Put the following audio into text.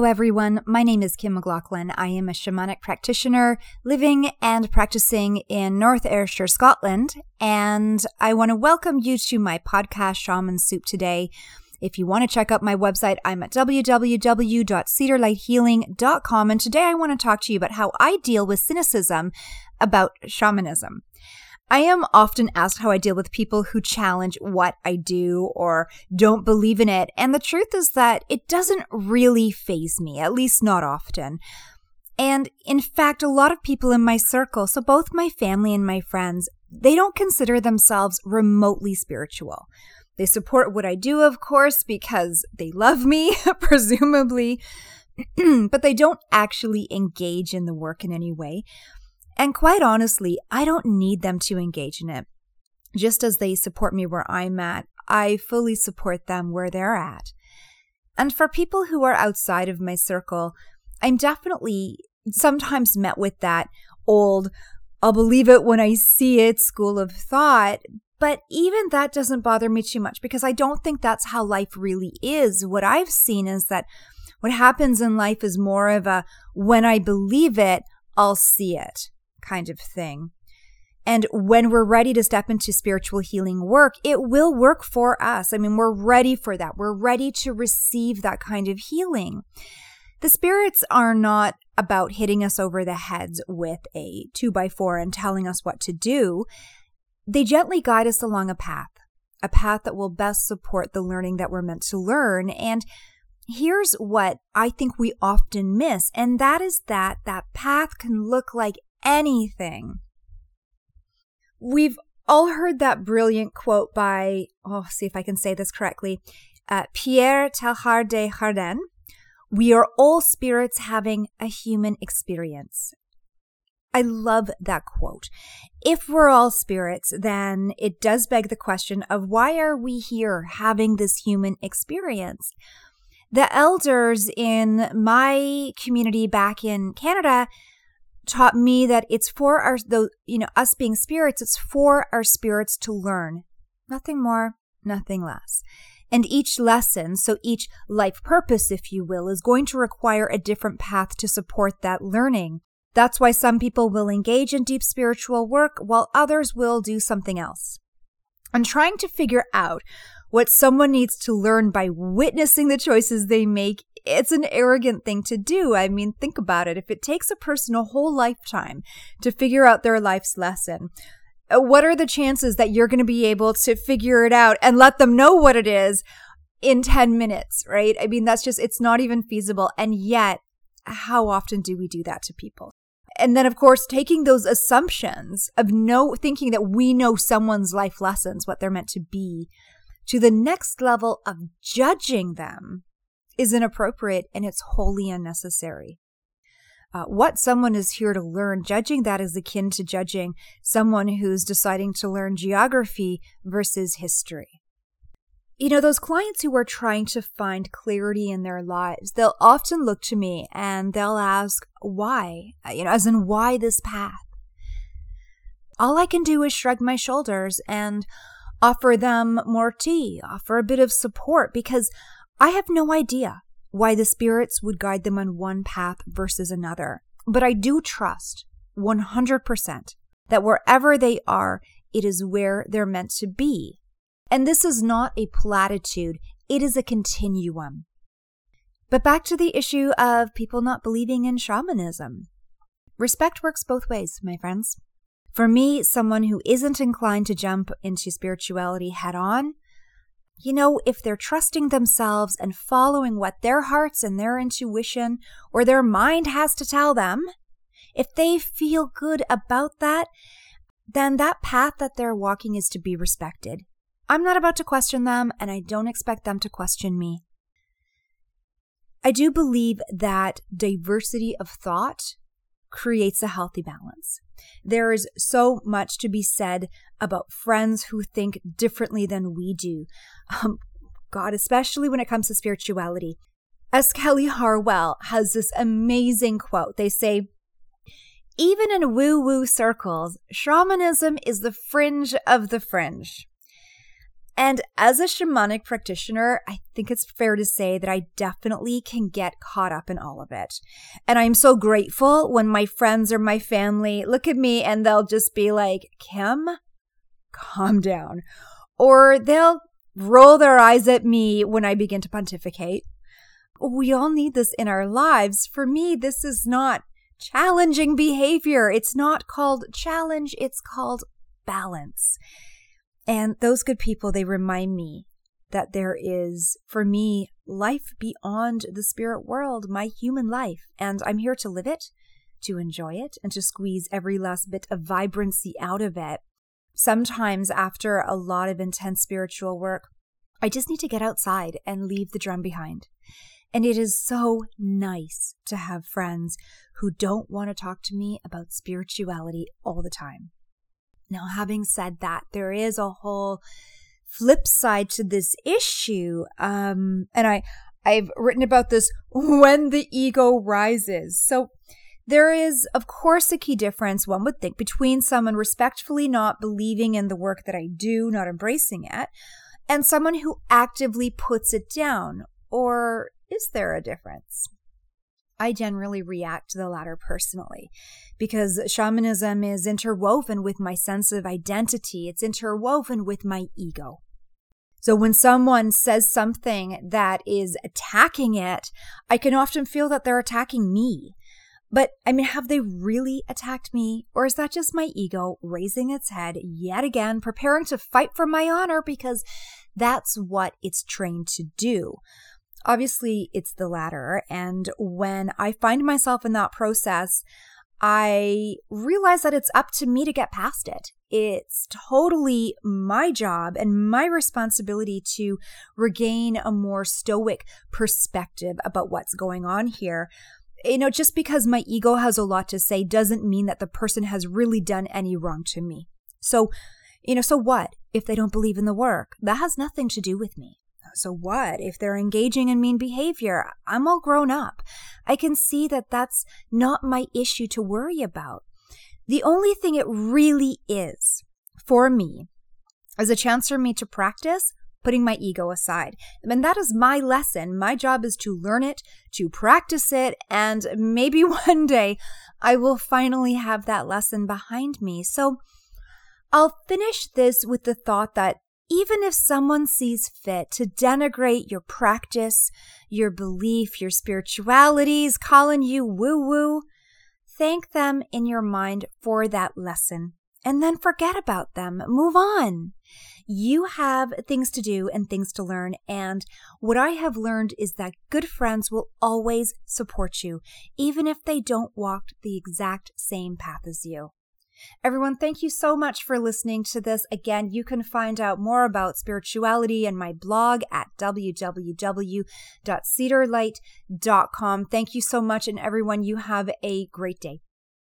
Hello, everyone. My name is Kim McLaughlin. I am a shamanic practitioner living and practicing in North Ayrshire, Scotland. And I want to welcome you to my podcast, Shaman Soup, today. If you want to check out my website, I'm at www.cedarlighthealing.com. And today I want to talk to you about how I deal with cynicism about shamanism. I am often asked how I deal with people who challenge what I do or don't believe in it. And the truth is that it doesn't really faze me, at least not often. And in fact, a lot of people in my circle, so both my family and my friends, they don't consider themselves remotely spiritual. They support what I do, of course, because they love me, presumably, but they don't actually engage in the work in any way. And quite honestly, I don't need them to engage in it. Just as they support me where I'm at, I fully support them where they're at. And for people who are outside of my circle, I'm definitely sometimes met with that old, I'll believe it when I see it school of thought. But even that doesn't bother me too much because I don't think that's how life really is. What I've seen is that what happens in life is more of a when I believe it, I'll see it kind of thing. And when we're ready to step into spiritual healing work, it will work for us. I mean, we're ready for that. We're ready to receive that kind of healing. The spirits are not about hitting us over the heads with a two by four and telling us what to do. They gently guide us along a path, a path that will best support the learning that we're meant to learn. And here's what I think we often miss, and that is that that path can look like anything. We've all heard that brilliant quote by, oh, see if I can say this correctly, uh, Pierre Teilhard de Chardin. We are all spirits having a human experience. I love that quote. If we're all spirits, then it does beg the question of why are we here having this human experience? The elders in my community back in Canada taught me that it's for our, though, you know, us being spirits, it's for our spirits to learn. Nothing more, nothing less. And each lesson, so each life purpose, if you will, is going to require a different path to support that learning. That's why some people will engage in deep spiritual work while others will do something else. And trying to figure out what someone needs to learn by witnessing the choices they make it's an arrogant thing to do. I mean, think about it. If it takes a person a whole lifetime to figure out their life's lesson, uh, what are the chances that you're going to be able to figure it out and let them know what it is in 10 minutes, right? I mean, that's just, it's not even feasible. And yet, how often do we do that to people? And then, of course, taking those assumptions of no thinking that we know someone's life lessons, what they're meant to be, to the next level of judging them is inappropriate and it's wholly unnecessary. Uh, what someone is here to learn, judging that is akin to judging someone who's deciding to learn geography versus history. You know, those clients who are trying to find clarity in their lives, they'll often look to me and they'll ask, why? Uh, you know, as in, why this path? All I can do is shrug my shoulders and offer them more tea, offer a bit of support because I have no idea why the spirits would guide them on one path versus another, but I do trust 100% that wherever they are, it is where they're meant to be. And this is not a platitude, it is a continuum. But back to the issue of people not believing in shamanism. Respect works both ways, my friends. For me, someone who isn't inclined to jump into spirituality head on, you know, if they're trusting themselves and following what their hearts and their intuition or their mind has to tell them, if they feel good about that, then that path that they're walking is to be respected. I'm not about to question them, and I don't expect them to question me. I do believe that diversity of thought creates a healthy balance. There is so much to be said about friends who think differently than we do. Um, God, especially when it comes to spirituality. S. Kelly Harrell has this amazing quote. They say, even in woo woo circles, shamanism is the fringe of the fringe. And as a shamanic practitioner, I think it's fair to say that I definitely can get caught up in all of it. And I'm so grateful when my friends or my family look at me and they'll just be like, Kim, calm down. Or they'll roll their eyes at me when I begin to pontificate. We all need this in our lives. For me, this is not challenging behavior. It's not called challenge, it's called balance. And those good people, they remind me that there is, for me, life beyond the spirit world, my human life. And I'm here to live it, to enjoy it, and to squeeze every last bit of vibrancy out of it. Sometimes, after a lot of intense spiritual work, I just need to get outside and leave the drum behind. And it is so nice to have friends who don't want to talk to me about spirituality all the time. Now, having said that, there is a whole flip side to this issue. Um, and I, I've written about this when the ego rises. So there is, of course, a key difference, one would think, between someone respectfully not believing in the work that I do, not embracing it, and someone who actively puts it down. Or is there a difference? I generally react to the latter personally because shamanism is interwoven with my sense of identity. It's interwoven with my ego. So when someone says something that is attacking it, I can often feel that they're attacking me. But I mean, have they really attacked me? Or is that just my ego raising its head yet again, preparing to fight for my honor because that's what it's trained to do? Obviously, it's the latter. And when I find myself in that process, I realize that it's up to me to get past it. It's totally my job and my responsibility to regain a more stoic perspective about what's going on here. You know, just because my ego has a lot to say doesn't mean that the person has really done any wrong to me. So, you know, so what if they don't believe in the work? That has nothing to do with me. So what if they're engaging in mean behavior? I'm all grown up. I can see that that's not my issue to worry about. The only thing it really is for me is a chance for me to practice putting my ego aside. And that is my lesson. My job is to learn it, to practice it, and maybe one day I will finally have that lesson behind me. So I'll finish this with the thought that even if someone sees fit to denigrate your practice, your belief, your spiritualities, calling you woo woo, thank them in your mind for that lesson and then forget about them. Move on. You have things to do and things to learn. And what I have learned is that good friends will always support you, even if they don't walk the exact same path as you. Everyone, thank you so much for listening to this. Again, you can find out more about spirituality and my blog at www.cedarlight.com. Thank you so much, and everyone, you have a great day.